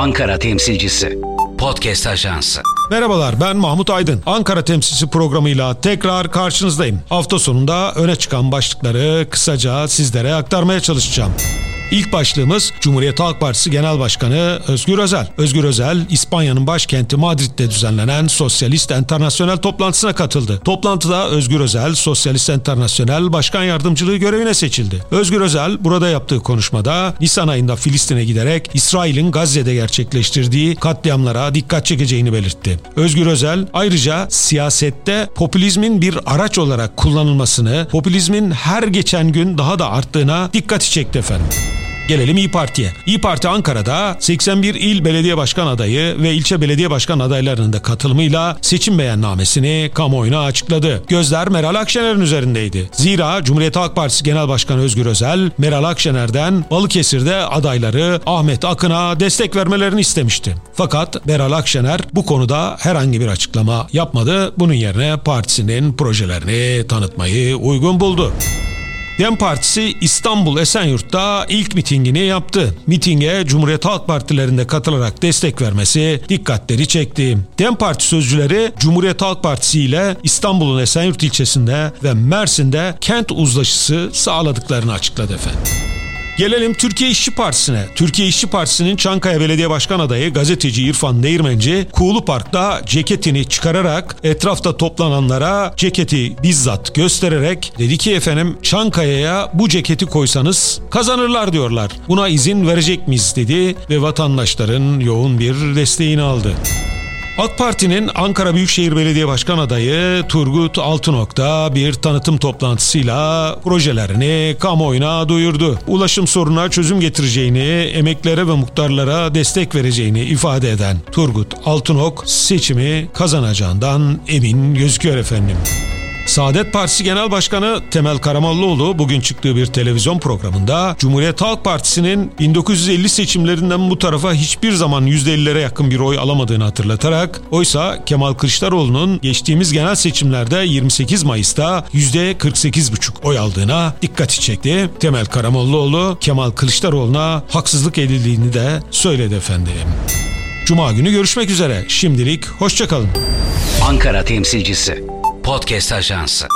Ankara temsilcisi. Podcast Ajansı. Merhabalar ben Mahmut Aydın. Ankara temsilcisi programıyla tekrar karşınızdayım. Hafta sonunda öne çıkan başlıkları kısaca sizlere aktarmaya çalışacağım. İlk başlığımız Cumhuriyet Halk Partisi Genel Başkanı Özgür Özel. Özgür Özel, İspanya'nın başkenti Madrid'de düzenlenen Sosyalist Enternasyonel toplantısına katıldı. Toplantıda Özgür Özel, Sosyalist Enternasyonel Başkan Yardımcılığı görevine seçildi. Özgür Özel burada yaptığı konuşmada Nisan ayında Filistin'e giderek İsrail'in Gazze'de gerçekleştirdiği katliamlara dikkat çekeceğini belirtti. Özgür Özel ayrıca siyasette popülizmin bir araç olarak kullanılmasını, popülizmin her geçen gün daha da arttığına dikkati çekti efendim. Gelelim İyi Parti'ye. İyi Parti Ankara'da 81 il belediye başkan adayı ve ilçe belediye başkan adaylarının da katılımıyla seçim beyannamesini kamuoyuna açıkladı. Gözler Meral Akşener'in üzerindeydi. Zira Cumhuriyet Halk Partisi Genel Başkanı Özgür Özel, Meral Akşener'den Balıkesir'de adayları Ahmet Akın'a destek vermelerini istemişti. Fakat Meral Akşener bu konuda herhangi bir açıklama yapmadı. Bunun yerine partisinin projelerini tanıtmayı uygun buldu. Dem Partisi İstanbul Esenyurt'ta ilk mitingini yaptı. Mitinge Cumhuriyet Halk Partilerinde katılarak destek vermesi dikkatleri çekti. Dem Parti sözcüleri Cumhuriyet Halk Partisi ile İstanbul'un Esenyurt ilçesinde ve Mersin'de kent uzlaşısı sağladıklarını açıkladı efendim. Gelelim Türkiye İşçi Partisi'ne. Türkiye İşçi Partisi'nin Çankaya Belediye Başkan adayı gazeteci İrfan Değirmenci Kuğulu Park'ta ceketini çıkararak etrafta toplananlara ceketi bizzat göstererek dedi ki efendim Çankaya'ya bu ceketi koysanız kazanırlar diyorlar. Buna izin verecek miyiz dedi ve vatandaşların yoğun bir desteğini aldı. AK Parti'nin Ankara Büyükşehir Belediye Başkan adayı Turgut Altınok'ta bir tanıtım toplantısıyla projelerini kamuoyuna duyurdu. Ulaşım sorununa çözüm getireceğini, emeklere ve muhtarlara destek vereceğini ifade eden Turgut Altınok seçimi kazanacağından emin gözüküyor efendim. Saadet Partisi Genel Başkanı Temel Karamollaoğlu bugün çıktığı bir televizyon programında Cumhuriyet Halk Partisi'nin 1950 seçimlerinden bu tarafa hiçbir zaman %50'lere yakın bir oy alamadığını hatırlatarak oysa Kemal Kılıçdaroğlu'nun geçtiğimiz genel seçimlerde 28 Mayıs'ta %48,5 oy aldığına dikkati çekti. Temel Karamollaoğlu Kemal Kılıçdaroğlu'na haksızlık edildiğini de söyledi efendim. Cuma günü görüşmek üzere. Şimdilik hoşçakalın. Ankara temsilcisi. Podcast Ajansı.